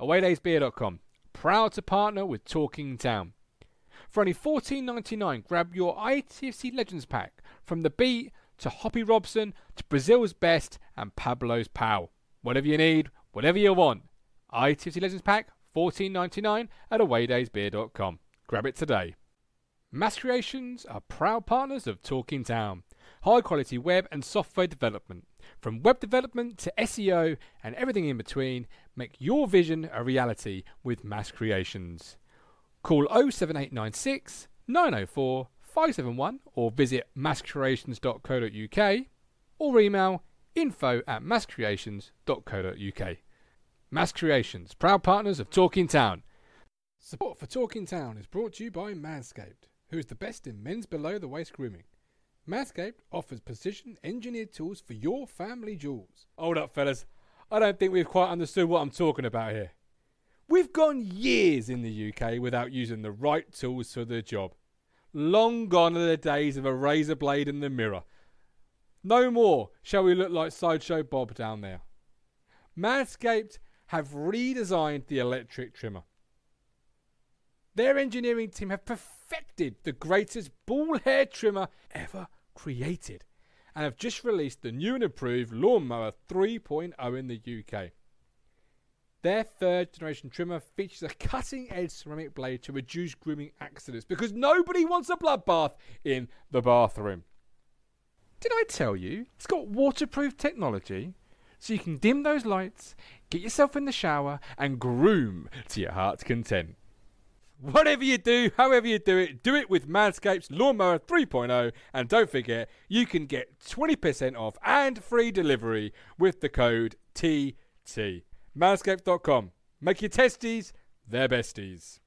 awaydaysbeer.com. Proud to partner with Talking Town. For only $14.99, grab your ITFC Legends Pack from The Beat to Hoppy Robson to Brazil's Best and Pablo's Pal. Whatever you need, whatever you want. ITFC Legends Pack, $14.99 at awaydaysbeer.com. Grab it today. Mass Creations are proud partners of Talking Town. High quality web and software development. From web development to SEO and everything in between, make your vision a reality with Mass Creations. Call 07896 904 571 or visit masscreations.co.uk or email info at masscreations.co.uk. Mass Creations, proud partners of Talking Town. Support for Talking Town is brought to you by Manscaped, who is the best in men's below the waist grooming. Manscaped offers precision engineered tools for your family jewels. Hold up, fellas. I don't think we've quite understood what I'm talking about here. We've gone years in the UK without using the right tools for the job. Long gone are the days of a razor blade and the mirror. No more shall we look like Sideshow Bob down there. Manscaped have redesigned the electric trimmer. Their engineering team have perfected the greatest ball hair trimmer ever created and have just released the new and improved Lawnmower 3.0 in the UK. Their third generation trimmer features a cutting edge ceramic blade to reduce grooming accidents because nobody wants a bloodbath in the bathroom. Did I tell you it's got waterproof technology? So you can dim those lights, get yourself in the shower, and groom to your heart's content. Whatever you do, however you do it, do it with Manscaped's Lawnmower 3.0. And don't forget, you can get 20% off and free delivery with the code TT. Manscaped.com. Make your testes their besties.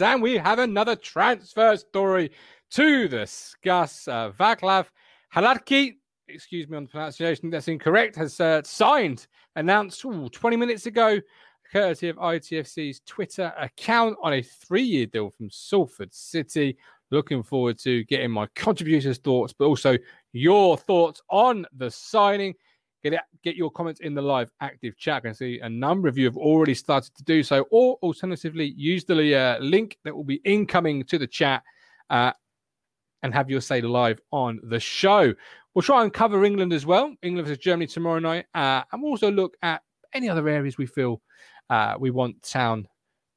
And we have another transfer story to discuss. Uh, Vaclav Haladki, excuse me on the pronunciation, that's incorrect, has uh, signed, announced ooh, 20 minutes ago, courtesy of ITFC's Twitter account, on a three year deal from Salford City. Looking forward to getting my contributors' thoughts, but also your thoughts on the signing. Get it, get your comments in the live active chat. I can see a number of you have already started to do so, or alternatively, use the uh, link that will be incoming to the chat uh, and have your say live on the show. We'll try and cover England as well. England versus Germany tomorrow night, uh, and we'll also look at any other areas we feel uh, we want Town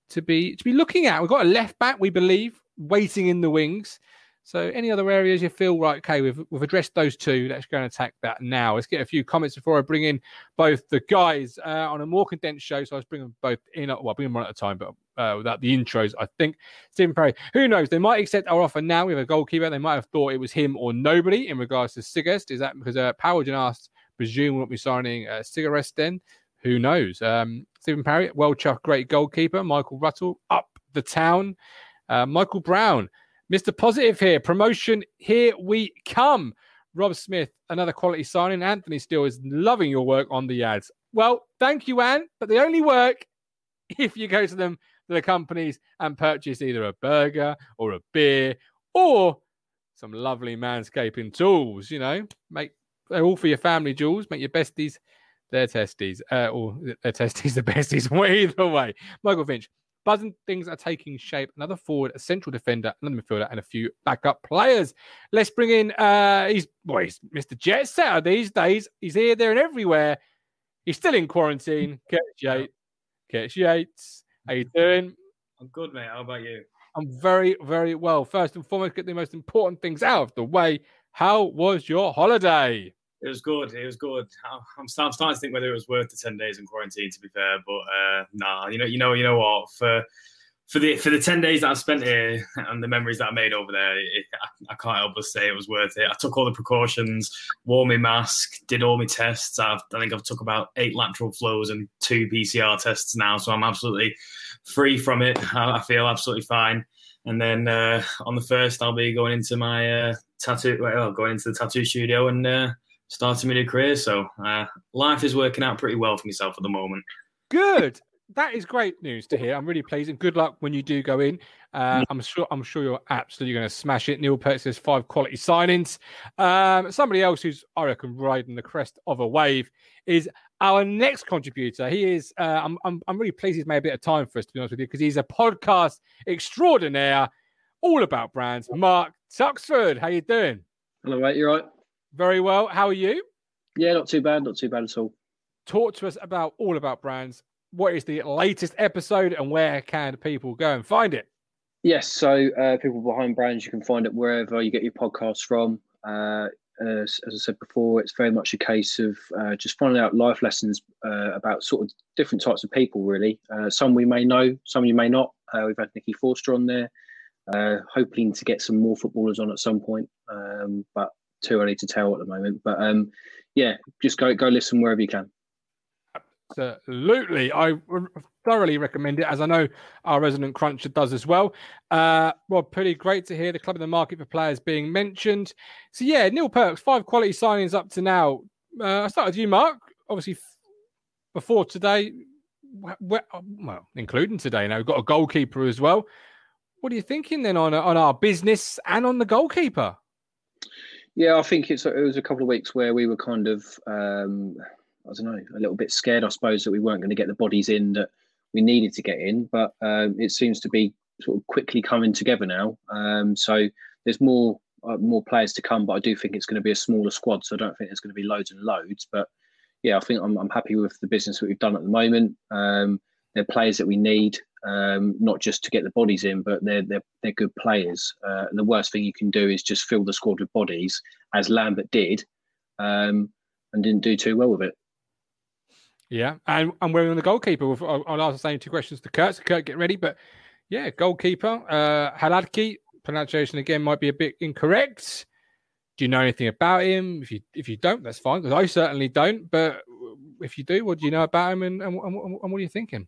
to be to be looking at. We've got a left back, we believe, waiting in the wings. So, any other areas you feel right? Okay, we've we've addressed those two. Let's go and attack that now. Let's get a few comments before I bring in both the guys uh, on a more condensed show. So I was bringing them both in. Well, bring them one at a time, but uh, without the intros, I think. Stephen Perry, who knows? They might accept our offer now. We have a goalkeeper. They might have thought it was him or nobody in regards to Siegrist. Is that because uh, Powergen asked, presume we'll not be signing uh, Siegrist then? Who knows? Um, Stephen Parry, well chuffed, great goalkeeper. Michael Ruttle, up the town. Uh, Michael Brown, Mr. Positive here. Promotion, here we come. Rob Smith, another quality signing. Anthony Steele is loving your work on the ads. Well, thank you, Anne, but they only work if you go to them, the companies, and purchase either a burger or a beer or some lovely manscaping tools. You know, make they're all for your family jewels. Make your besties their testes, uh, or their testes, the besties. Either way, Michael Finch. Buzzing things are taking shape. Another forward, a central defender, another midfielder, and a few backup players. Let's bring in uh he's boy, he's Mr. Jet Setter these days. He's here, there, and everywhere. He's still in quarantine. Curtis Yates. Curtis Yates. How are you doing? I'm good, mate. How about you? I'm very, very well. First and foremost, get the most important things out of the way. How was your holiday? It was good. It was good. I'm, starting to think whether it was worth the ten days in quarantine. To be fair, but uh, nah, you know, you know, you know what? For for the for the ten days that I spent here and the memories that I made over there, it, I, I, can't help but say it was worth it. I took all the precautions, wore my mask, did all my tests. I've, I think I've took about eight lateral flows and two PCR tests now, so I'm absolutely free from it. I, I feel absolutely fine. And then uh, on the first, I'll be going into my uh, tattoo, well, going into the tattoo studio and uh, starting my new career. So uh, life is working out pretty well for myself at the moment. Good. That is great news to hear. I'm really pleased, and good luck when you do go in. Uh, I'm sure. I'm sure you're absolutely going to smash it. Neil Perk says five quality signings. Um, somebody else who's, I reckon, riding the crest of a wave is our next contributor. He is. Uh, I'm, I'm. I'm really pleased he's made a bit of time for us to be honest with you because he's a podcast extraordinaire, all about brands. Mark Tuxford, how you doing? Hello, mate. You're right? Very well. How are you? Yeah, not too bad. Not too bad at all. Talk to us about all about brands. What is the latest episode, and where can people go and find it? Yes, so uh, people behind brands, you can find it wherever you get your podcasts from. Uh, as, as, I said before, it's very much a case of uh, just finding out life lessons uh, about sort of different types of people. Really, uh, some we may know, some you may not. Uh, we've had Nikki Forster on there, hoping to get some more footballers on at some point. Um, but too early to tell at the moment. But um, yeah, just go go listen wherever you can. Absolutely, I thoroughly recommend it, as I know our resident cruncher does as well. Uh, well, pretty great to hear the club in the market for players being mentioned. So yeah, Neil Perks, five quality signings up to now. Uh, I start with you, Mark. Obviously, before today, well, including today, now we've got a goalkeeper as well. What are you thinking then on on our business and on the goalkeeper? Yeah, I think it's it was a couple of weeks where we were kind of um, I don't know a little bit scared, I suppose, that we weren't going to get the bodies in that we needed to get in, but um, it seems to be sort of quickly coming together now. Um, so there's more uh, more players to come, but I do think it's going to be a smaller squad, so I don't think there's going to be loads and loads. But yeah, I think I'm, I'm happy with the business that we've done at the moment. Um, they're players that we need um, not just to get the bodies in, but they're they're, they're good players. Uh, the worst thing you can do is just fill the squad with bodies, as Lambert did, um, and didn't do too well with it. Yeah, and and we're on the goalkeeper. I'll, I'll ask the same two questions to Kurt. So Kurt, get ready. But yeah, goalkeeper uh, Haladki pronunciation again might be a bit incorrect. Do you know anything about him? If you if you don't, that's fine because I certainly don't. But if you do, what do you know about him, and, and, and, and what are you thinking?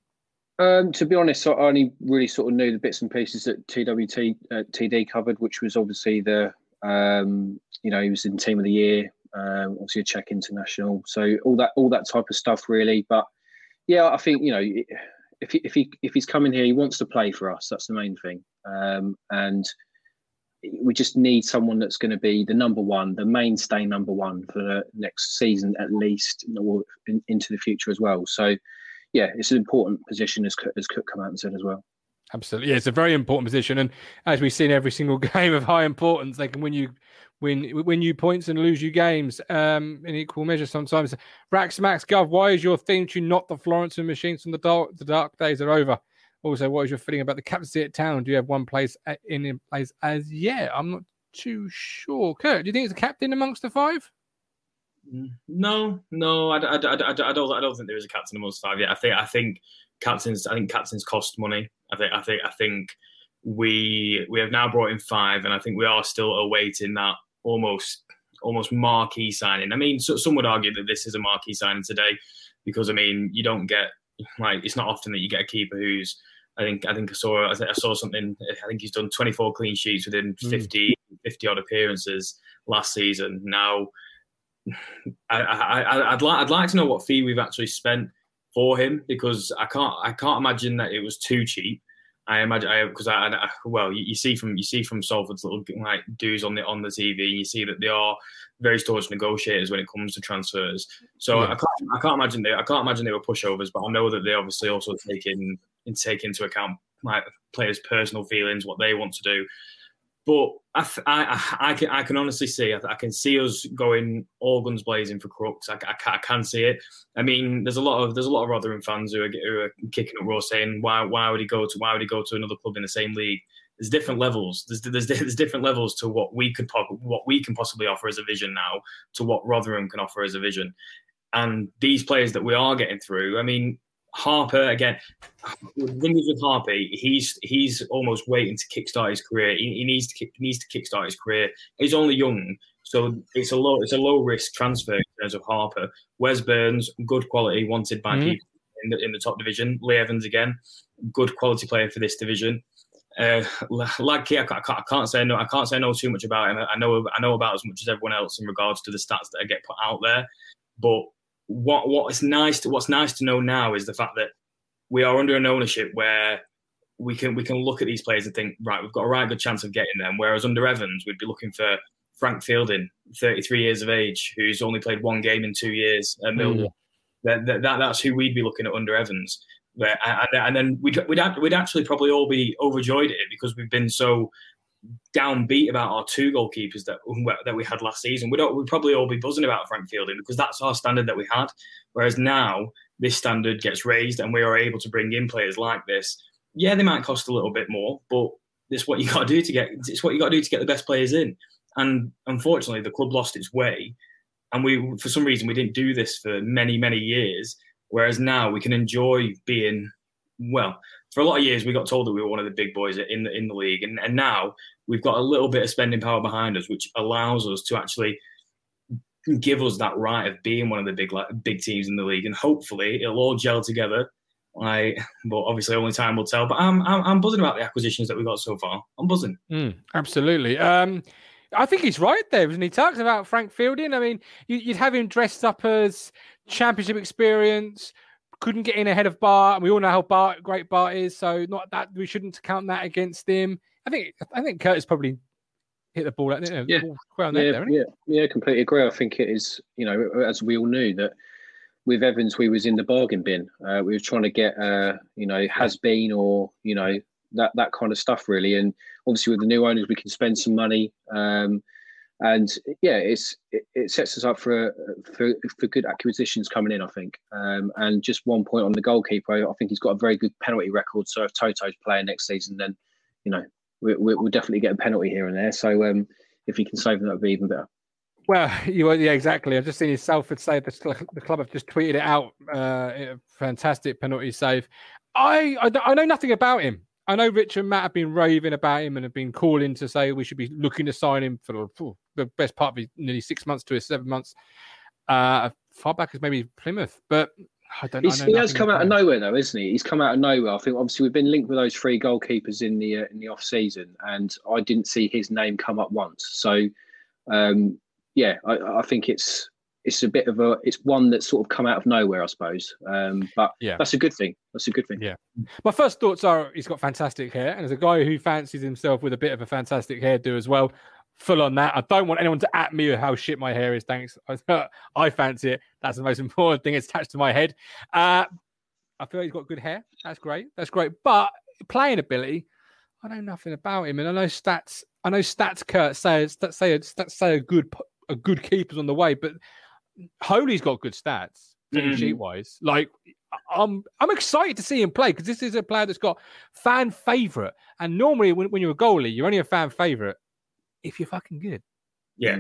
Um, to be honest, I only really sort of knew the bits and pieces that TWT uh, TD covered, which was obviously the um, you know he was in team of the year, um, obviously a Czech international, so all that all that type of stuff really. But yeah, I think you know if he, if he if he's coming here, he wants to play for us. That's the main thing, um, and we just need someone that's going to be the number one, the mainstay number one for the next season at least, or in, into the future as well. So yeah, it's an important position as as Cook come out and said as well. Absolutely, yeah, it's a very important position, and as we've seen every single game of high importance, they can win you win win you points and lose you games um, in equal measure sometimes. Rax Max Gov, why is your theme tune not the Florence and Machines from the dark the dark days are over? Also, what is your feeling about the captaincy at town? Do you have one place in, in place as yet? I'm not too sure. Kurt, do you think it's a captain amongst the five? No, no, I, I, I, I, don't. I don't think there is a captain amongst five yet. I think. I think captains. I think captains cost money. I think. I think. I think we we have now brought in five, and I think we are still awaiting that almost almost marquee signing. I mean, so, some would argue that this is a marquee signing today because I mean you don't get like it's not often that you get a keeper who's I think I think I saw I saw something. I think he's done 24 clean sheets within 50 mm. 50 odd appearances last season. Now I, I, I'd like I'd like to know what fee we've actually spent for him because I can't I can't imagine that it was too cheap. I imagine because I, I, well you, you, see from you see from Salford's little like dudes on the on the TV you see that they are very staunch negotiators when it comes to transfers. So yeah. I can't I can't imagine they I can't imagine they were pushovers, but I know that they obviously also take in take into account like players' personal feelings, what they want to do. But I, I, I, can, I can honestly see, I, I, can see us going all guns blazing for Crooks. I, I, I, can see it. I mean, there's a lot of there's a lot of Rotherham fans who are, who are kicking up raw, saying why why would he go to why would he go to another club in the same league? There's different levels. There's, there's there's different levels to what we could what we can possibly offer as a vision now to what Rotherham can offer as a vision. And these players that we are getting through, I mean, Harper again. The is with Harpy, he's he's almost waiting to kickstart his career. He, he needs to kick, needs to kickstart his career. He's only young, so it's a low it's a low risk transfer in terms of Harper. Wes Burns, good quality, wanted by mm-hmm. people in the, in the top division. Lee Evans again, good quality player for this division. Uh, Ladke, I can't, I can't say no. I can't say no too much about him. I know I know about as much as everyone else in regards to the stats that I get put out there, but what what is nice to what's nice to know now is the fact that we are under an ownership where we can we can look at these players and think right we've got a right good chance of getting them. Whereas under Evans we'd be looking for Frank Fielding 33 years of age who's only played one game in two years at Millwall. mm. that, that, that, that's who we'd be looking at under Evans. And, and then we'd, we'd, we'd actually probably all be overjoyed at it because we've been so downbeat about our two goalkeepers that that we had last season. We'd, probably all be buzzing about Frank Fielding because that's our standard that we had. Whereas now this standard gets raised and we are able to bring in players like this. Yeah, they might cost a little bit more, but it's what you got to do to get. It's what you got to do to get the best players in. And unfortunately, the club lost its way, and we for some reason we didn't do this for many many years. Whereas now we can enjoy being well for a lot of years we got told that we were one of the big boys in the in the league, and, and now we've got a little bit of spending power behind us, which allows us to actually give us that right of being one of the big big teams in the league, and hopefully it'll all gel together. I, but obviously only time will tell. But I'm, I'm, I'm buzzing about the acquisitions that we got so far. I'm buzzing. Mm, absolutely. Um, I think he's right there, isn't he? Talks about Frank Fielding. I mean, you, would have him dressed up as championship experience, couldn't get in ahead of Bart, and we all know how Bart great Bart is. So not that we shouldn't count that against him. I think I think Curtis probably hit the ball, you know, yeah. Ball yeah, there, yeah, yeah, completely agree. I think it is, you know, as we all knew that with Evans, we was in the bargain bin. Uh, we were trying to get, uh, you know, has been or you know that that kind of stuff really. And obviously with the new owners, we can spend some money. Um, and yeah, it's it, it, sets us up for for for good acquisitions coming in. I think. Um, and just one point on the goalkeeper, I think he's got a very good penalty record. So if Toto's playing next season, then you know we, we, will definitely get a penalty here and there. So um, if he can save them, that would be even better. Well, you yeah, exactly. I've just seen his Salford say the, the club have just tweeted it out. Uh, fantastic penalty save. I, I I know nothing about him. I know Rich and Matt have been raving about him and have been calling to say we should be looking to sign him for the best part of nearly six months to seven months. Uh, far back as maybe Plymouth, but I don't. I he has come out of nowhere though, isn't he? He's come out of nowhere. I think obviously we've been linked with those three goalkeepers in the uh, in the off season, and I didn't see his name come up once. So, um, yeah, I, I think it's it's a bit of a it's one that's sort of come out of nowhere, I suppose. Um, but yeah, that's a good thing. That's a good thing. Yeah. My first thoughts are he's got fantastic hair, and as a guy who fancies himself with a bit of a fantastic hairdo as well, full on that. I don't want anyone to at me with how shit my hair is. Thanks. I fancy it. That's the most important thing. It's attached to my head. Uh, I feel he's got good hair. That's great. That's great. But playing ability, I know nothing about him, and I know stats. I know stats. Kurt say stats say stats say a good a good keeper's on the way, but Holy's got good stats, mm-hmm. sheet wise. Like I'm I'm excited to see him play because this is a player that's got fan favorite. And normally when, when you're a goalie, you're only a fan favorite if you're fucking good. Yeah.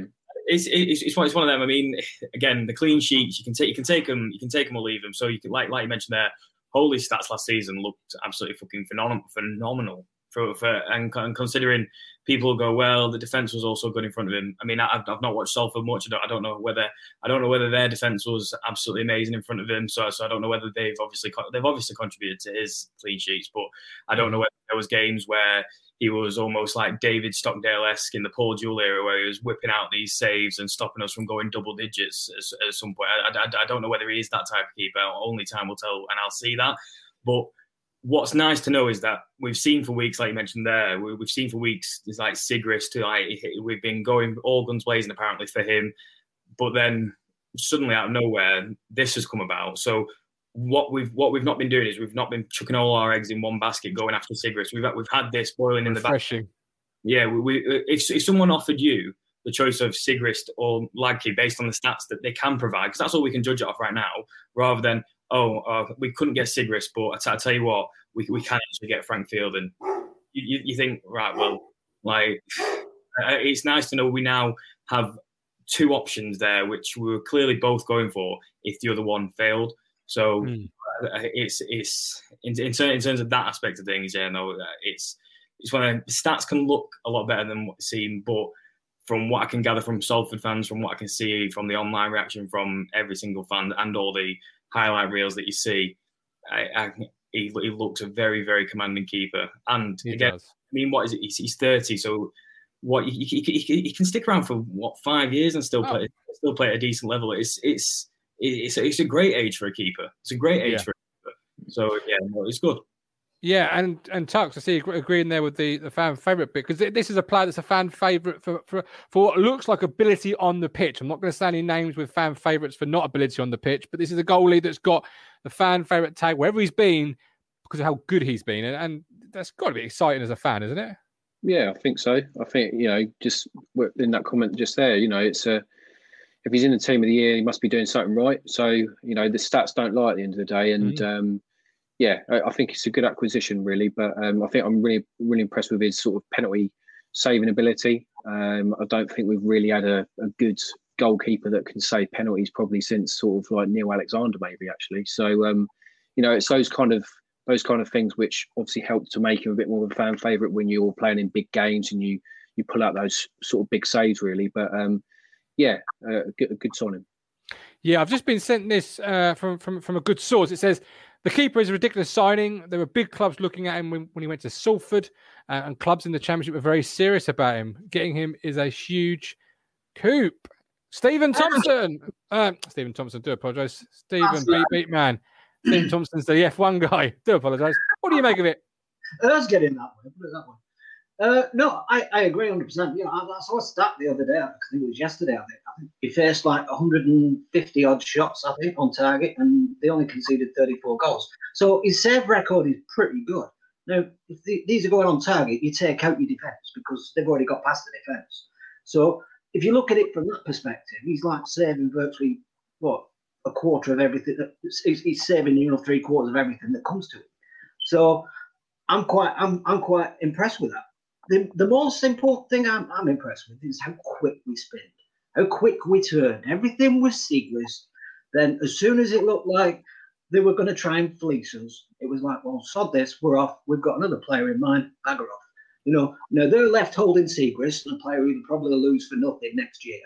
It's, it's, it's, one, it's one of them. I mean, again, the clean sheets you can take you can take them you can take them or leave them. So you can like like you mentioned there, Holy stats last season looked absolutely fucking phenomenal. Phenomenal for, for and, and, considering people go, well, the defense was also good in front of him. I mean, I've, I've not watched Salford much. I don't, I don't, know whether I don't know whether their defense was absolutely amazing in front of him. So, so I don't know whether they've obviously they've obviously contributed to his clean sheets, but I don't know whether there was games where he was almost like David Stockdale esque in the Paul Jewell era, where he was whipping out these saves and stopping us from going double digits at, at some point. I, I, I don't know whether he is that type of keeper. Only time will tell, and I'll see that. But what's nice to know is that we've seen for weeks, like you mentioned there, we, have seen for weeks, it's like Siegrist, to like, we've been going all guns blazing apparently for him. But then suddenly out of nowhere, this has come about. So what we've what we've not been doing is we've not been chucking all our eggs in one basket going after cigarettes. We've we've had this boiling in the back. Yeah, we, we, if if someone offered you the choice of Siegrist or Ladke based on the stats that they can provide, because that's all we can judge it off right now, rather than oh uh, we couldn't get Siegrist, but I, t- I tell you what, we we can actually get Frank Fielding. You, you, you think right? Well, like uh, it's nice to know we now have two options there, which we were clearly both going for if the other one failed. So mm. it's it's in, in, in, terms of that aspect of things, yeah, no, uh, it's it's when the stats can look a lot better than what seem, but from what I can gather from Salford fans, from what I can see from the online reaction from every single fan and all the highlight reels that you see, I, I, he, he looks a very, very commanding keeper. And he again, does. I mean, what is it? He's, he's 30, so what he, he, he, can stick around for what five years and still oh. play still play at a decent level. It's it's it's a, it's a great age for a keeper. It's a great age yeah. for a keeper. So yeah, no, it's good. Yeah, and and Tux, I see you agreeing there with the, the fan favorite bit because this is a player that's a fan favorite for, for for what looks like ability on the pitch. I'm not going to say any names with fan favorites for not ability on the pitch, but this is a goalie that's got the fan favorite tag wherever he's been because of how good he's been, and, and that's got to be exciting as a fan, isn't it? Yeah, I think so. I think you know, just in that comment just there, you know, it's a if he's in the team of the year, he must be doing something right. So you know, the stats don't lie at the end of the day, and mm-hmm. um, yeah, I, I, think it's a good acquisition, really. But um, I think I'm really, really impressed with his sort of penalty saving ability. Um, I don't think we've really had a, a, good goalkeeper that can save penalties probably since sort of like Neil Alexander, maybe actually. So um, you know, it's those kind of those kind of things which obviously help to make him a bit more of a fan favorite when you're playing in big games and you you pull out those sort of big saves, really. But um, yeah, uh, a good, good signing. Yeah, I've just been sent this uh, from, from from a good source. It says the keeper is a ridiculous signing. There were big clubs looking at him when, when he went to Salford, uh, and clubs in the Championship were very serious about him. Getting him is a huge coup. Stephen Thompson, uh, Stephen Thompson, do apologise. Stephen, beat, beat man. Stephen Thompson's the F1 guy. Do apologise. What do you make of it? Let's get in that way. Put it that way. Uh, no, I, I agree 100%. You know, I, I, saw a stat the other day, I think it was yesterday, I think. I think he faced like 150 odd shots, I think, on target, and they only conceded 34 goals. So his save record is pretty good. Now, if the, these are going on target, you take out your defence because they've already got past the defence. So if you look at it from that perspective, he's like saving virtually, what, a quarter of everything. He's, he's saving, you know, three quarters of everything that comes to him. So I'm quite, I'm, I'm quite impressed with that the, the most important thing I'm, I'm impressed with is how quick we spin, how quick we turn. Everything was seamless. Then, as soon as it looked like they were going to try and fleece us, it was like, well, sod this, we're off. We've got another player in mind, bagger off. You know, now they're left holding Siegrist, a player who'll probably lose for nothing next year.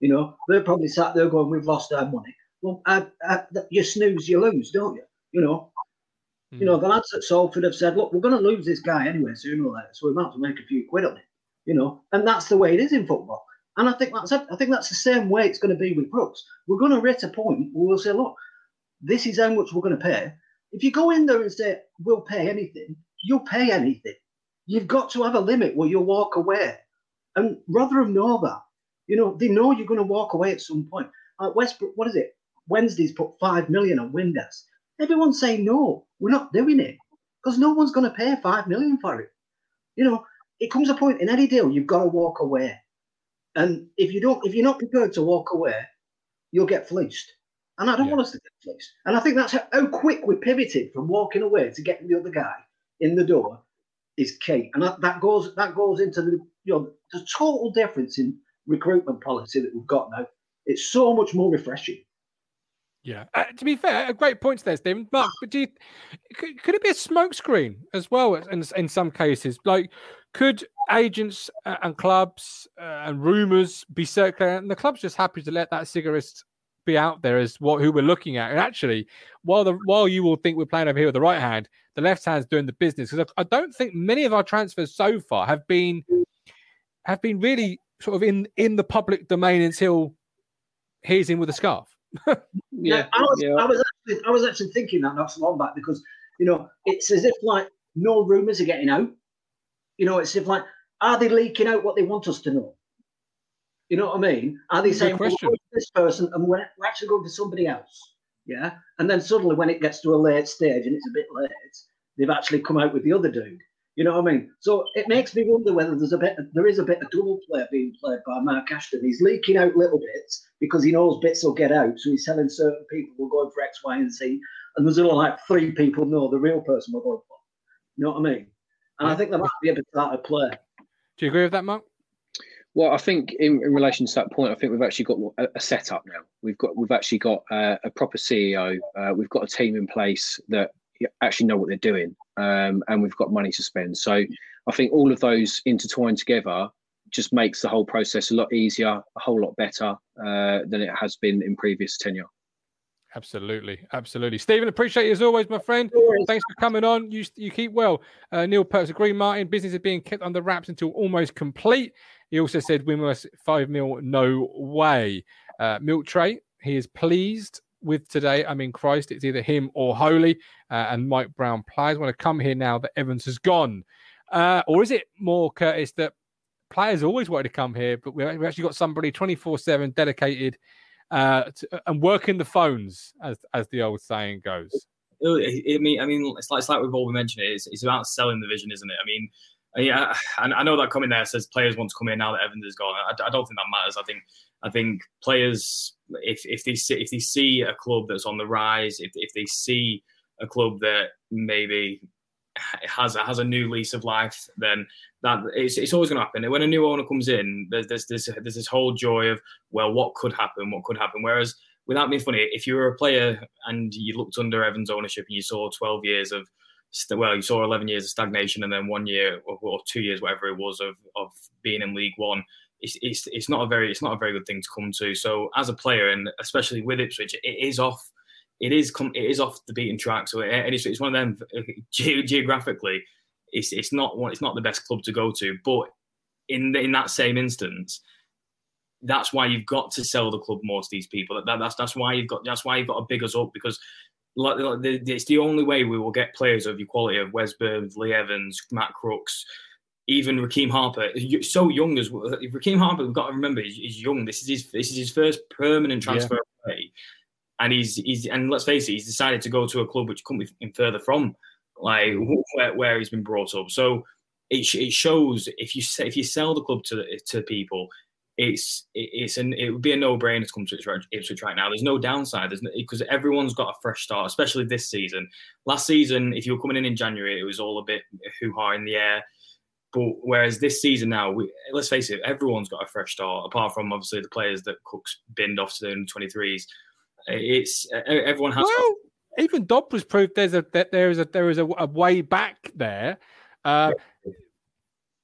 You know, they're probably sat there going, we've lost our money. Well, uh, uh, I, I, you snooze, you lose, don't you? You know, Mm. You know, the lads at Salford have said, look, we're going to lose this guy anyway sooner or later, so we might have to make a few quid on it. You know, and that's the way it is in football. And I think that's I think that's the same way it's going to be with Crooks. We're going to reach a point where we'll say, look, this is how much we're going to pay. If you go in there and say we'll pay anything, you'll pay anything. You've got to have a limit where you'll walk away. And Rotherham know that. You know, they know you're going to walk away at some point. Westbrook, what is it? Wednesday's put five million on Windass. Everyone's saying no, we're not doing it because no one's going to pay five million for it. You know, it comes a point in any deal you've got to walk away, and if you don't, if you're not prepared to walk away, you'll get fleeced. And I don't yeah. want us to get fleeced. And I think that's how, quick we pivoted from walking away to getting the other guy in the door is key. And that, that goes that goes into the you know the total difference in recruitment policy that we've got now. It's so much more refreshing. Yeah. Uh, to be fair, a great point there, Stephen. Mark, but do you, could, could it be a smokescreen as well in, in some cases? Like, could agents uh, and clubs uh, and rumours be circulating? And the club's just happy to let that cigarette be out there as what who we're looking at. And actually, while the while you will think we're playing over here with the right hand, the left hand's doing the business. Because I, I don't think many of our transfers so far have been have been really sort of in in the public domain until he's in with a scarf. yeah, I was, yeah. I was actually, I was actually thinking that not so long back because you know it's as if like no rumors are getting out. You know, it's if like are they leaking out what they want us to know? You know what I mean? Are they saying well, this person and we're, we're actually going for somebody else? Yeah. And then suddenly, when it gets to a late stage and it's a bit late, they've actually come out with the other dude. You know what I mean? So it makes me wonder whether there's a bit, there is a bit of double play being played by Mark Ashton. He's leaking out little bits because he knows bits will get out, so he's telling certain people we're going for X, Y, and Z, and there's only like three people know the real person we're going for. You know what I mean? And I think there might be a bit of that at play. Do you agree with that, Mark? Well, I think in, in relation to that point, I think we've actually got a, a setup now. We've got we've actually got uh, a proper CEO. Uh, we've got a team in place that actually know what they're doing, um, and we've got money to spend. So I think all of those intertwined together just makes the whole process a lot easier, a whole lot better uh, than it has been in previous tenure. Absolutely, absolutely. Stephen, appreciate you as always, my friend. Thanks for coming on. You you keep well. Uh, Neil Perks, agree, Martin. Business is being kept under wraps until almost complete. He also said we must five mil, no way. Uh, Milk Tray, he is pleased with today. I mean, Christ, it's either him or Holy. Uh, and Mike Brown players want to come here now that Evans has gone. Uh, or is it more, Curtis, that players always wanted to come here, but we've actually got somebody 24 7 dedicated uh, to, and working the phones, as as the old saying goes? I mean, I mean, it's like, it's like we've all mentioned it. It's, it's about selling the vision, isn't it? I mean, yeah, and I know that coming there says players want to come in now that Evans is gone. I, I, don't think that matters. I think I think players, if if they see, if they see a club that's on the rise, if if they see a club that maybe has has a new lease of life, then that it's, it's always going to happen. When a new owner comes in, there's there's this there's this whole joy of well, what could happen, what could happen. Whereas without being funny, if you were a player and you looked under Evans' ownership and you saw 12 years of well, you saw 11 years of stagnation and then one year or, or two years, whatever it was, of, of being in League One. It's, it's, it's not a very it's not a very good thing to come to. So as a player, and especially with Ipswich, it is off it is come it is off the beaten track. So it, it's, it's one of them uh, ge- geographically, it's it's not one it's not the best club to go to. But in in that same instance, that's why you've got to sell the club more to these people. That, that's that's why you've got that's why you've got to big us up because like, it's the only way we will get players of your quality of Wes Burns, Lee Evans, Matt Crooks, even Rekeem Harper. So young as well. Rekeem Harper, we've got to remember, he's, he's young. This is his this is his first permanent transfer yeah. away, and he's he's and let's face it, he's decided to go to a club which couldn't be further from like where, where he's been brought up. So it, it shows if you if you sell the club to to people, it's it's an it would be a no brainer to come to Ipswich right now. There's no downside. There's because no, everyone's got a fresh start, especially this season. Last season, if you were coming in in January, it was all a bit hoo ha in the air. But whereas this season now, we, let's face it, everyone's got a fresh start, apart from obviously the players that Cook's binned off to the 23s. It's everyone has. Well, got... even Dob was proved there's a that there is a there is a, a way back there. Uh, yeah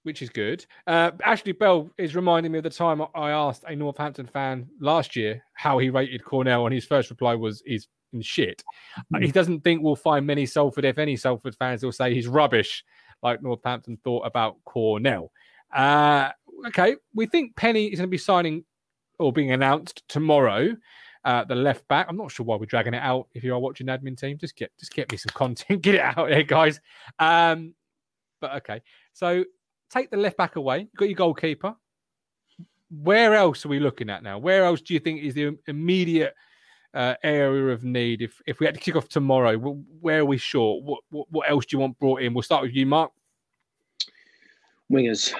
which is good. Uh, Ashley Bell is reminding me of the time I asked a Northampton fan last year how he rated Cornell, and his first reply was he's in shit. Mm. He doesn't think we'll find many Salford, if any Salford fans will say he's rubbish, like Northampton thought about Cornell. Uh, okay, we think Penney is going to be signing or being announced tomorrow. Uh, the left back. I'm not sure why we're dragging it out. If you are watching admin team, just get just get me some content, get it out there, guys. Um, but okay, so take the left back away. You've got your goalkeeper. Where else are we looking at now? Where else do you think is the immediate uh, area of need? If if we had to kick off tomorrow, where are we short? What, what, what else do you want brought in? We'll start with you, Mark. Wingers.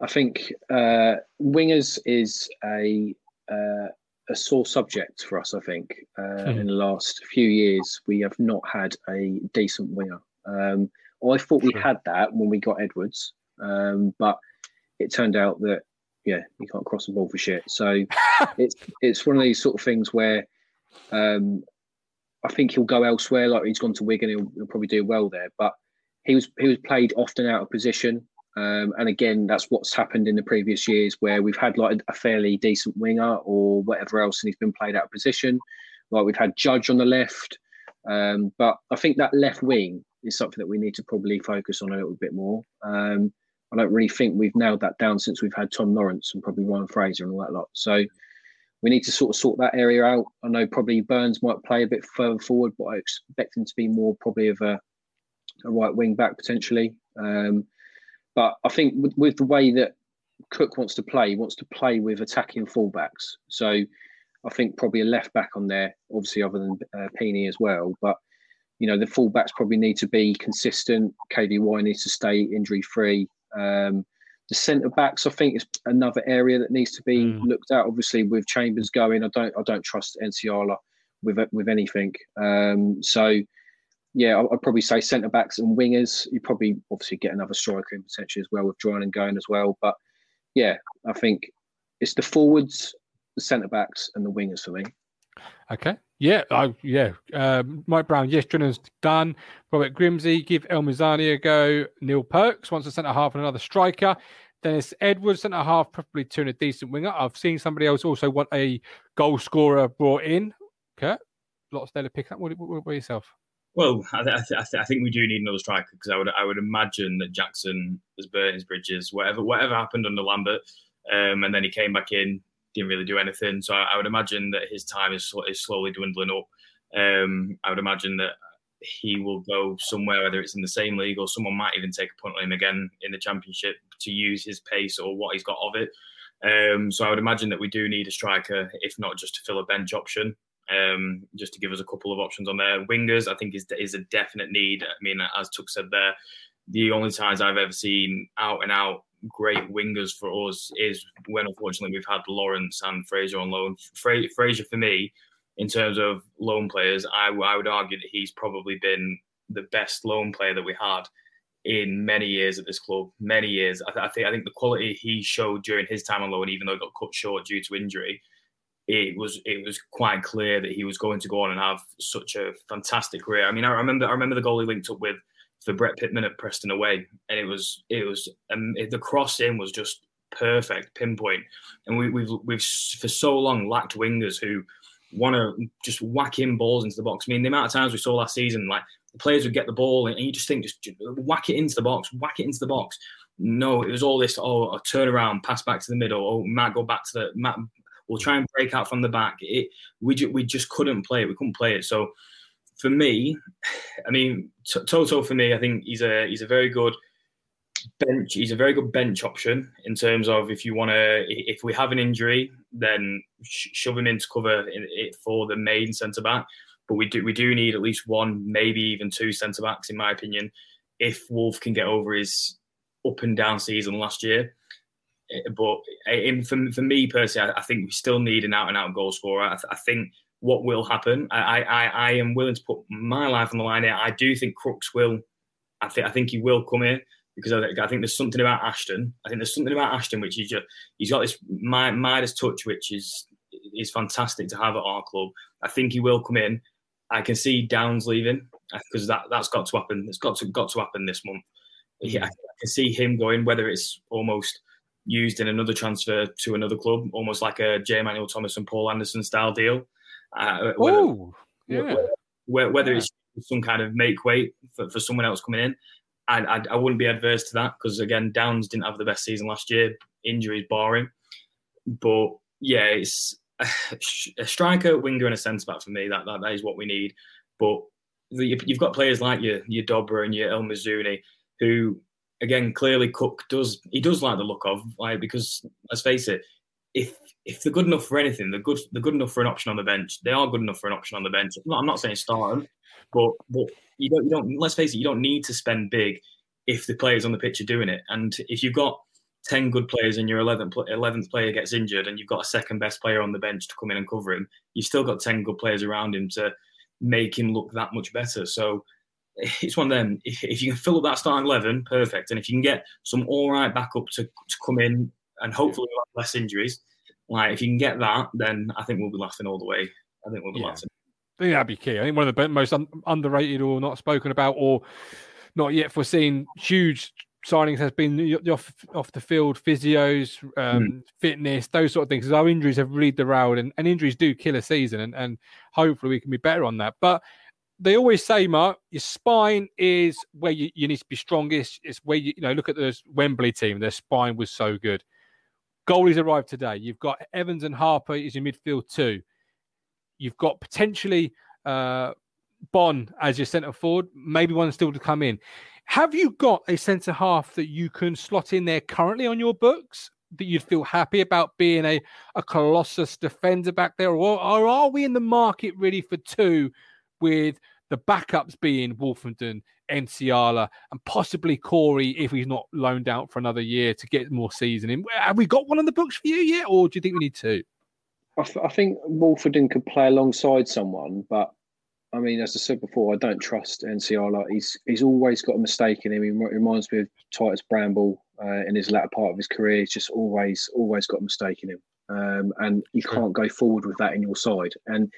I think uh, wingers is a uh, a sore subject for us. I think uh, mm-hmm. in the last few years we have not had a decent winger. Um, I thought we had that when we got Edwards, um, but it turned out that yeah, you can't cross the ball for shit. So it's it's one of these sort of things where um, I think he'll go elsewhere. Like he's gone to Wigan, he'll, he'll, probably do well there. But he was he was played often out of position, um, and again, that's what's happened in the previous years where we've had like a fairly decent winger or whatever else, and he's been played out of position. Like we've had Judge on the left, um, but I think that left wing is something that we need to probably focus on a little bit more. Um, I don't really think we've nailed that down since we've had Tom Lawrence and probably Ryan Fraser and all that lot. So we need to sort of sort that area out. I know probably Burns might play a bit further forward, but I expect him to be more probably of a, a right wing back potentially. Um, but I think with, with, the way that Cook wants to play, he wants to play with attacking fullbacks. So I think probably a left back on there, obviously other than uh, as well. But you know the fullbacks probably need to be consistent. KVY needs to stay injury free. Um, the centre backs, I think, is another area that needs to be mm. looked at. Obviously, with Chambers going, I don't I don't trust Nsiala with with anything. Um, so yeah, I'd probably say centre backs and wingers. You probably obviously get another striker in potentially as well with Drinan going as well. But yeah, I think it's the forwards, the centre backs, and the wingers for me. Okay. Yeah, I, yeah. Um, Mike Brown, yes, Drinan's done. Robert Grimsey, give El Mizouni a go. Neil Perks wants a centre half and another striker. Dennis Edwards, centre half, probably two and a decent winger. I've seen somebody else also want a goal scorer brought in. Kurt, lots there to pick up. What, what, what, yourself? Well, I, th- I, th- I, think we do need another striker because I would I would imagine that Jackson has burnt his bridges. Whatever whatever happened under Lambert, um, and then he came back in, didn't really do anything. So I, I would imagine that his time is, is slowly dwindling up. Um, I would imagine that he will go somewhere, whether it's in the same league or someone might even take a punt on him again in the championship to use his pace or what he's got of it. Um, so I would imagine that we do need a striker, if not just to fill a bench option um, just to give us a couple of options on there. Wingers, I think, is is a definite need. I mean, as Tuck said there, the only times I've ever seen out and out great wingers for us is when unfortunately we've had Lawrence and Fraser on loan. Fra- Fraser, for me, in terms of loan players, I, I would argue that he's probably been the best loan player that we had in many years at this club. Many years. I, th- I think I think the quality he showed during his time on loan, even though he got cut short due to injury, it was it was quite clear that he was going to go on and have such a fantastic career. I mean, I remember I remember the goal he linked up with for Brett Pitman at Preston away, and it was it was um, the cross in was just perfect pinpoint. And we, we've we've for so long lacked wingers who want to just whack in balls into the box. I mean, the amount of times we saw last season, like the players would get the ball and you just think just whack it into the box, whack it into the box. No, it was all this. Oh, a turnaround, pass back to the middle. Oh, Matt, go back to the Matt We'll try and break out from the back. It, we, ju- we just couldn't play it. We couldn't play it. So for me, I mean, Toto for me, I think he's a he's a very good bench. He's a very good bench option in terms of if you want to, if we have an injury, then sh- shove him in to cover it for the main centre back. But we do we do need at least one, maybe even two centre backs, in my opinion, if Wolf can get over his up and down season last year. Eh, but eh, in, for, for me personally, I, I, think we still need an out and out goal scorer. I, I think what will happen, I, I, I am willing to put my life on the line here. I do think Crooks will. I think I think he will come here because I, I think there's something about Ashton. I think there's something about Ashton which he's just he's got this Midas touch which is is fantastic to have at our club. I think he will come in. I can see Downes leaving uh, because that that's got to happen. It's got to got to happen this month. Yeah, I can see him going. Whether it's almost used in another transfer to another club, almost like a Jay Emmanuel-Thomas and Paul Anderson style deal. Uh, whether, yeah. whether, whether yeah. it's some kind of make weight for, for someone else coming in, I, I, I wouldn't be adverse to that because again, Downes didn't have the best season last year, injuries barring. But yeah, it's a striker, winger, and a centre back for me. That, that that is what we need. But you've got players like your your Dobra and your El Mizouni who again, clearly Cook does he does like the look of like because let's face it, if if they're good enough for anything, they're good they're good enough for an option on the bench. They are good enough for an option on the bench. I'm not saying start them, but but you don't you don't let's face it, you don't need to spend big if the players on the pitch are doing it. And if you've got 10 good players and your 11th, 11th player gets injured and you've got a second best player on the bench to come in and cover him, you've still got 10 good players around him to make him look that much better. So it's one of them. If, if you can fill up that starting eleven, perfect. And if you can get some all right backup to, to come in and hopefully less injuries, like if you can get that, then I think we'll be laughing all the way. I think we'll be yeah. laughing. I think that'd be key. I think one of the most un- underrated or not spoken about or not yet foreseen huge signings has been the off, off the field physios, um, mm. fitness, those sort of things. Because our injuries have really derailed, and, and injuries do kill a season, and, and hopefully we can be better on that. But they always say, Mark, your spine is where you, you, need to be strongest. It's where you, you know, look at the Wembley team, their spine was so good. Goalies arrived today. You've got Evans and Harper is your midfield two. You've got potentially uh, Bonne as your centre forward, maybe one still to come in. Have you got a centre half that you can slot in there currently on your books? that you'd feel happy about being a, a Colossus defender back there, or, or are we in the market really for two with the backups being Woolfenden, Nsiala, and possibly Corey if he's not loaned out for another year to get more season in? Have we got one on the books for you yet, or do you think we need two? I, th- I think Woolfenden could play alongside someone, but I mean, as I said before, I don't trust Nsiala. He's he's always got a mistake in him. He reminds me of Titus Bramble uh, in his latter part of his career. He's just always always got a mistake in him, um, and you can't go forward with that in your side. And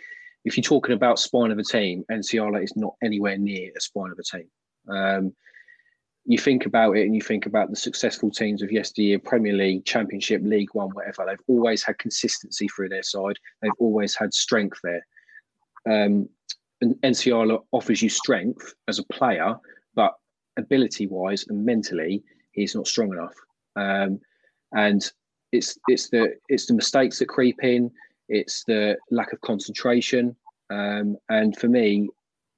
if you're talking about spine of a team, Nsiala is not anywhere near a spine of a team. Um, you think about it and you think about the successful teams of yesteryear, Premier League, Championship, League One, whatever. They've always had consistency through their side. They've always had strength there. Um, and Nsiala offers you strength as a player, but ability wise and mentally, he's not strong enough. Um, and it's it's the it's the mistakes that creep in. It's the lack of concentration. Um, and for me,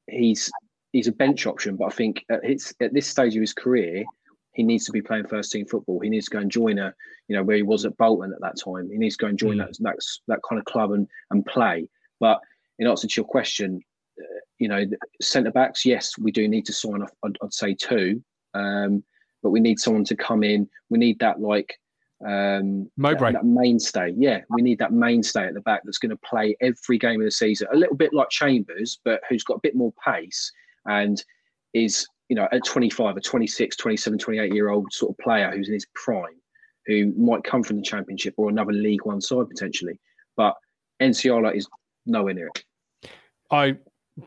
he's he's a bench option. But I think at his at this stage of his career, he needs to be playing first team football. He needs to go and join a you know where he was at Bolton at that time. He needs to go and join mm. that that that kind of club and and play. But in answer to your question, uh, you know, centre backs, yes, we do need to sign off. I'd, I'd say two, um, but we need someone to come in. We need that like um, Mowbray, that, that, mainstay. Yeah, we need that mainstay at the back that's going to play every game of the season. A little bit like Chambers, but who's got a bit more pace and is you know at 25, a 26, 27, 28 year old sort of player who's in his prime, who might come from the Championship or another League One side potentially. But Nsiala is nowhere near it. I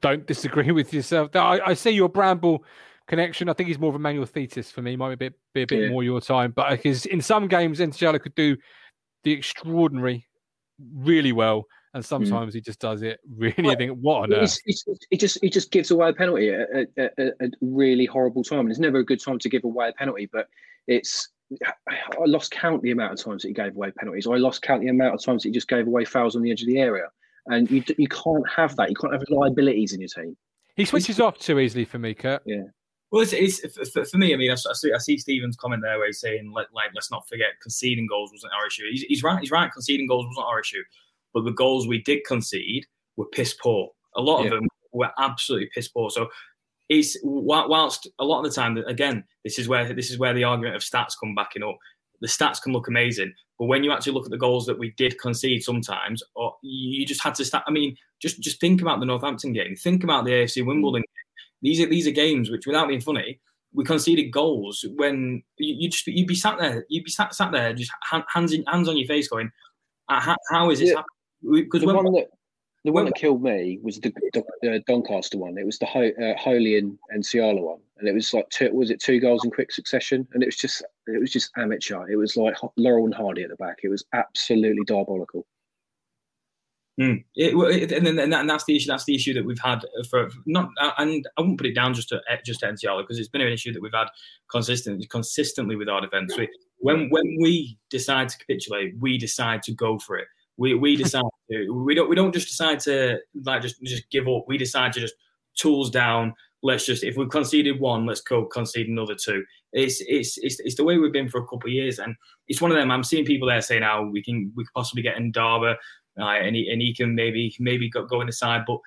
don't disagree with yourself. I, I see your Bramble connection. I think he's more of a Manuel Thetis for me. Might be a bit, be a bit yeah. more your time, but because in some games, Nsiala could do the extraordinary really well, and mm. sometimes mm. he just does it really. Well, think what on earth? He just he just gives away a penalty at a, a, a, really horrible time, and it's never a good time to give away a penalty. But it's I lost count the amount of times that he gave away penalties. I lost count the amount of times that he just gave away fouls on the edge of the area. And you you can't have that. You can't have liabilities in your team. He switches off too easily for me, Kurt. Yeah. Well, it's, it's for, for, me. I mean, I, see, I see Stephen's comment there where he's saying, like, like, let's not forget conceding goals wasn't our issue. He's, he's right. He's right. Conceding goals wasn't our issue, but the goals we did concede were piss poor. A lot yeah. of them were absolutely piss poor. So it's whilst a lot of the time, again, this is where this is where the argument of stats come backing up. The stats can look amazing, but when you actually look at the goals that we did concede sometimes, or you just had to start. I mean, just just think about the Northampton game. Think about the AFC Wimbledon hmm. game. These are these are games which, without being funny, we conceded goals when you, would just you'd be sat there, you'd be sat, sat there, just hands in, hands on your face, going, uh, how, how is this yeah. happening? Because the one that the one that killed me was the, the uh, Doncaster one. It was the Ho, uh, Holy and, and Nsiala one, and it was like two, was it two goals in quick succession? And it was just it was just amateur. It was like Laurel and Hardy at the back. It was absolutely diabolical. Mm. It, and, then, and, that, and, that's the issue. That's the issue that we've had for not. And I wouldn't put it down just to just to Nsiala because it's been an issue that we've had consistently consistently with our defence. We, when when we decide to capitulate, we decide to go for it. We we decide to. We don't we don't just decide to like just just give up. We decide to just tools down. Let's just if we've conceded one, let's go concede another two. It's it's it's, it's the way we've been for a couple of years, and it's one of them. I'm seeing people there saying, "Now oh, we can we could possibly get in Ndaba." Uh, and he and he can maybe maybe go, go in the side. But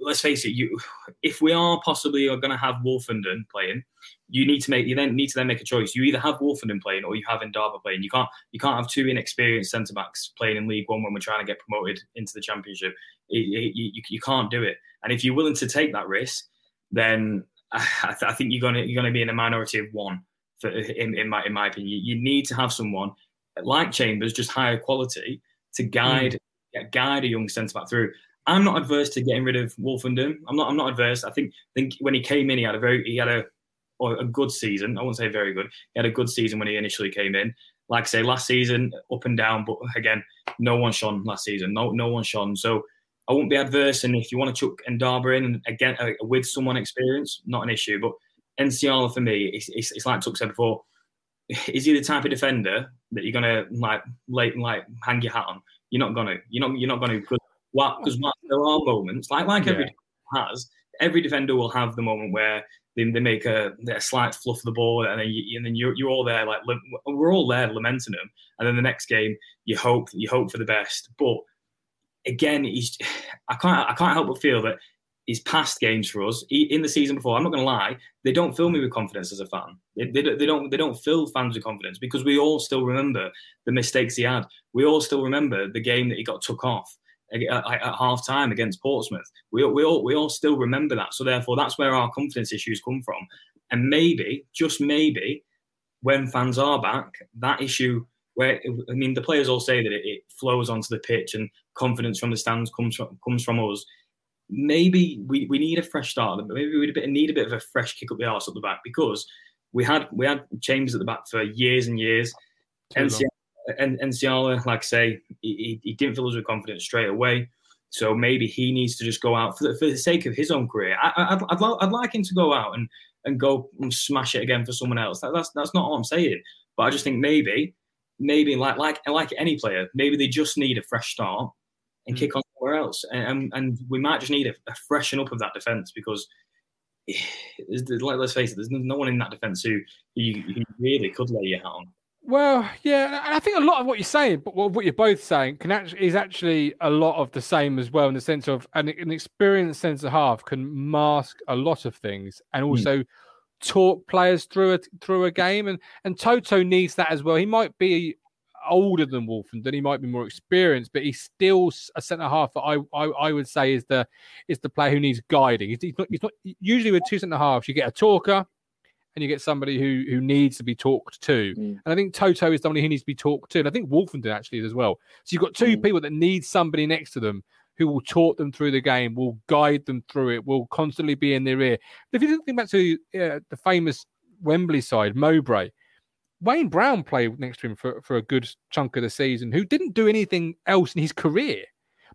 let's face it, you if we are possibly are going to have Woolfenden playing, you need to make you then need to then make a choice. You either have Woolfenden playing or you have Ndaba playing. You can't you can't have two inexperienced centre backs playing in League One when we're trying to get promoted into the Championship. It, it, you, you can't do it. And if you're willing to take that risk, then I, th- I think you're gonna you're gonna be in a minority of one. For, in, in my in my opinion, you need to have someone like Chambers, just higher quality, to guide mm. guide a young centre back through. I'm not adverse to getting rid of Woolfenden. I'm not. I'm not adverse. I think. think when he came in, he had a very. He had a or a good season. I won't say very good. He had a good season when he initially came in. Like I say, last season up and down, but again, no one shone last season. No, no one shone. So I won't be adverse. And if you want to chuck Ndaba in again uh, with someone experienced, not an issue. But Nsiala for me, it's, it's, it's like Tuck said before is he the type of defender that you're gonna like like like hang your hat on? You're not gonna. You're not. You're not gonna. Because what? Because there are moments like like every has. Every defender will have the moment where they, they make a, a slight fluff of the ball, and then you, and then you're, you're all there like we're all there lamenting them, and then the next game you hope you hope for the best, but again, he's I can't I can't help but feel that his past games for us in the season before. I'm not going to lie; they don't fill me with confidence as a fan. They, they, they, don't they don't fill fans with confidence because we all still remember the mistakes he had. We all still remember the game that he got took off at, at half time against Portsmouth. We, we all we all still remember that. So therefore, that's where our confidence issues come from. And maybe, just maybe, when fans are back, that issue where I mean the players all say that it, it flows onto the pitch and confidence from the stands comes from comes from us maybe we, we need a fresh start. Maybe we need a bit of a fresh kick up the arse at the back because we had we had Chambers at the back for years and years. And Nsiala, like I say, he, he didn't fill us with confidence straight away. So maybe he needs to just go out for the, for the sake of his own career. I, would I'd, I'd, like him to go out and, and go and smash it again for someone else. That, that's that's not what I'm saying. But I just think maybe, maybe like like like any player, maybe they just need a fresh start and mm. kick on somewhere else. And, and we might just need a, a freshen up of that defence because, let's face it, there's no one in that defence who, you, you really could lay your hat on. Well, yeah, and I think a lot of what you're saying, but what you're both saying, can actually is actually a lot of the same as well, in the sense of an, an experienced centre half can mask a lot of things, and hmm. also mm. talk players through a through a game, and and Toto needs that as well. He might be older than Woolfenden. He might be more experienced, but he's still a centre half that I, I, I would say is the is the player who needs guiding. He's, he's, not, he's not usually with two centre halves. You get a talker, and you get somebody who who needs to be talked to. Mm. And I think Toto is somebody who needs to be talked to. And I think Woolfenden actually is as well. So you've got two mm. people that need somebody next to them who will talk them through the game, will guide them through it, will constantly be in their ear. If you think back to uh, the famous Wembley side, Mowbray, Wayne Brown played next to him for, for a good chunk of the season, who didn't do anything else in his career.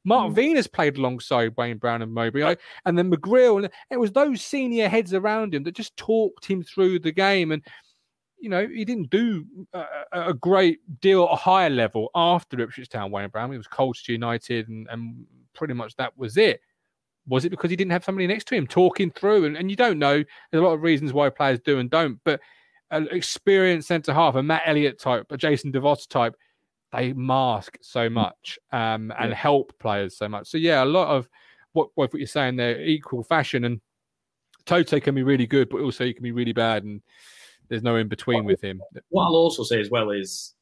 Mark mm. Venus played alongside Wayne Brown and Mowbray, and then McGreal, and it was those senior heads around him that just talked him through the game. And you know, he didn't do a, a great deal at a higher level after Ipswich Town. Wayne Brown, he was Colchester United, and, and pretty much that was it. Was it because he didn't have somebody next to him talking through? And, and you don't know. There's a lot of reasons why players do and don't, but an experienced centre half, a Matt Elliott type, a Jason DeVos type, they mask so mm. much um, and yeah. help players so much. So yeah, a lot of what what you're saying there, equal fashion, and Toto can be really good, but also he can be really bad, and there's no in between with him. What I'll also say as well is,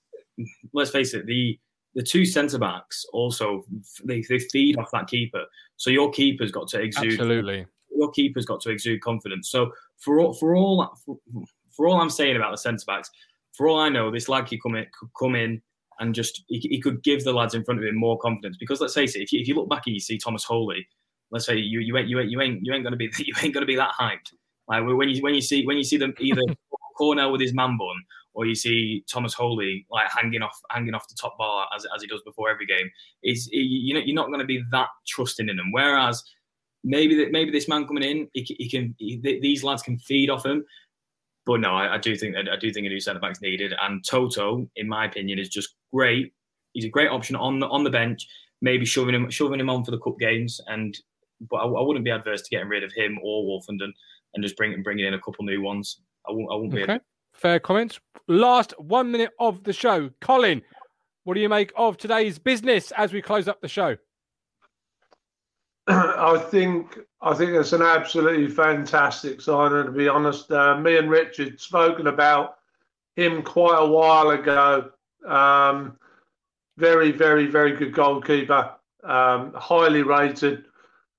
let's face it, the the two centre backs also they, they feed off that keeper. So your keeper's got to exude absolutely. Your keeper's got to exude confidence. So for all, for all for, for all I'm saying about the centre backs, for all I know, this lad could come in, could come in and just he, he, could give the lads in front of him more confidence. Because let's face it, if you, if you look back and you see Thomas Holy, let's say you you ain't you ain't you ain't you ain't gonna be you ain't gonna be that hyped. Like when you when you see when you see them either Cornell with his man bun or you see Thomas Holy like hanging off hanging off the top bar as, as he does before every game, is you know you're not going to be that trusting in him. Whereas maybe that maybe this man coming in, he, he can he, these lads can feed off him. But no, I, I do think that I do think a new centre back's needed. And Toto, in my opinion, is just great. He's a great option on the on the bench. Maybe shoving him shoving him on for the cup games. And but I, I wouldn't be adverse to getting rid of him or Woolfenden and just bringing bringing in a couple new ones. I won't. I won't be. Okay. Fair comments. Last one minute of the show, Colin. What do you make of today's business as we close up the show? I think I think it's an absolutely fantastic signing. To be honest, uh, me and Richard spoken about him quite a while ago. Um, very, very, very good goalkeeper. Um, highly rated.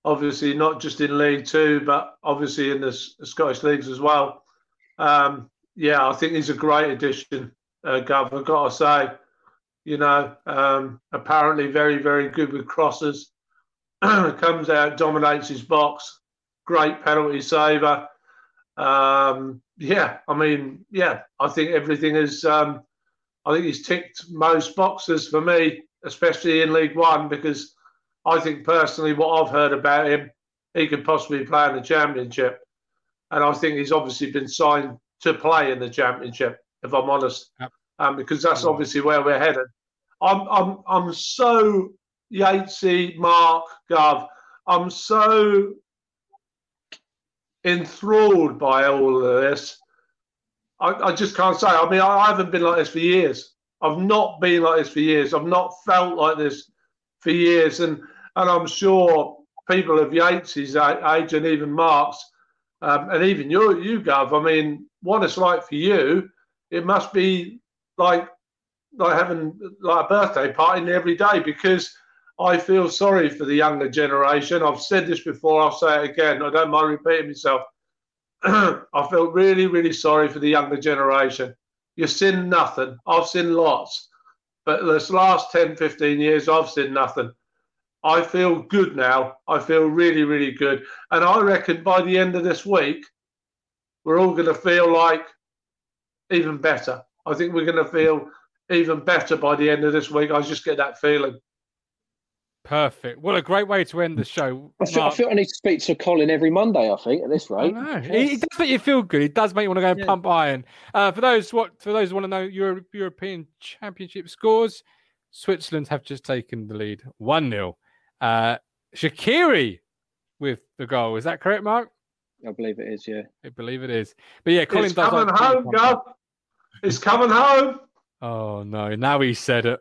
Obviously, not just in League Two, but obviously in the, Scottish leagues as well. Um, yeah, I think he's a great addition, uh, Gov. I've got to say, you know, um, apparently very, very good with crosses. comes out, dominates his box, great penalty saver. Um, yeah, I mean, yeah, I think everything is. Um, I think he's ticked most boxes for me, especially in League One, because I think personally, what I've heard about him, he could possibly play in the Championship, and I think he's obviously been signed to play in the Championship. If I'm honest, yep. um, because that's obviously where we're headed. I'm I'm I'm so Yatesy, Mark, Gov. I'm so enthralled by all of this. I, I just can't say. I mean, I, I haven't been like this for years. I've not been like this for years. I've not felt like this for years, and and I'm sure people of Yates's age and even Mark's, um, and even you, you, Gov. I mean, what it's like for you, it must be like like having like a birthday party every day because I feel sorry for the younger generation. I've said this before. I'll say it again. I don't mind repeating myself. I felt really, really sorry for the younger generation. You've seen nothing. I've seen lots. But this last 10, 15 years, I've seen nothing. I feel good now. I feel really, really good. And I reckon by the end of this week, we're all going to feel like even better. I think we're going to feel even better by the end of this week. I just get that feeling. Perfect. What a great way to end the show. I feel, I, feel I need to speak to Colin every Monday. I think at this rate. I It, does make you feel good. It does make you want to go and yeah. pump iron. Uh, for those what for those who want to know Euro, European Championship scores, Switzerland have just taken the lead, one 0 uh, Shaqiri with the goal. Is that correct, Mark? I believe it is. Yeah, I believe it is. But yeah, Colin it's does coming like home, go. It's coming home. Oh no! Now he said it.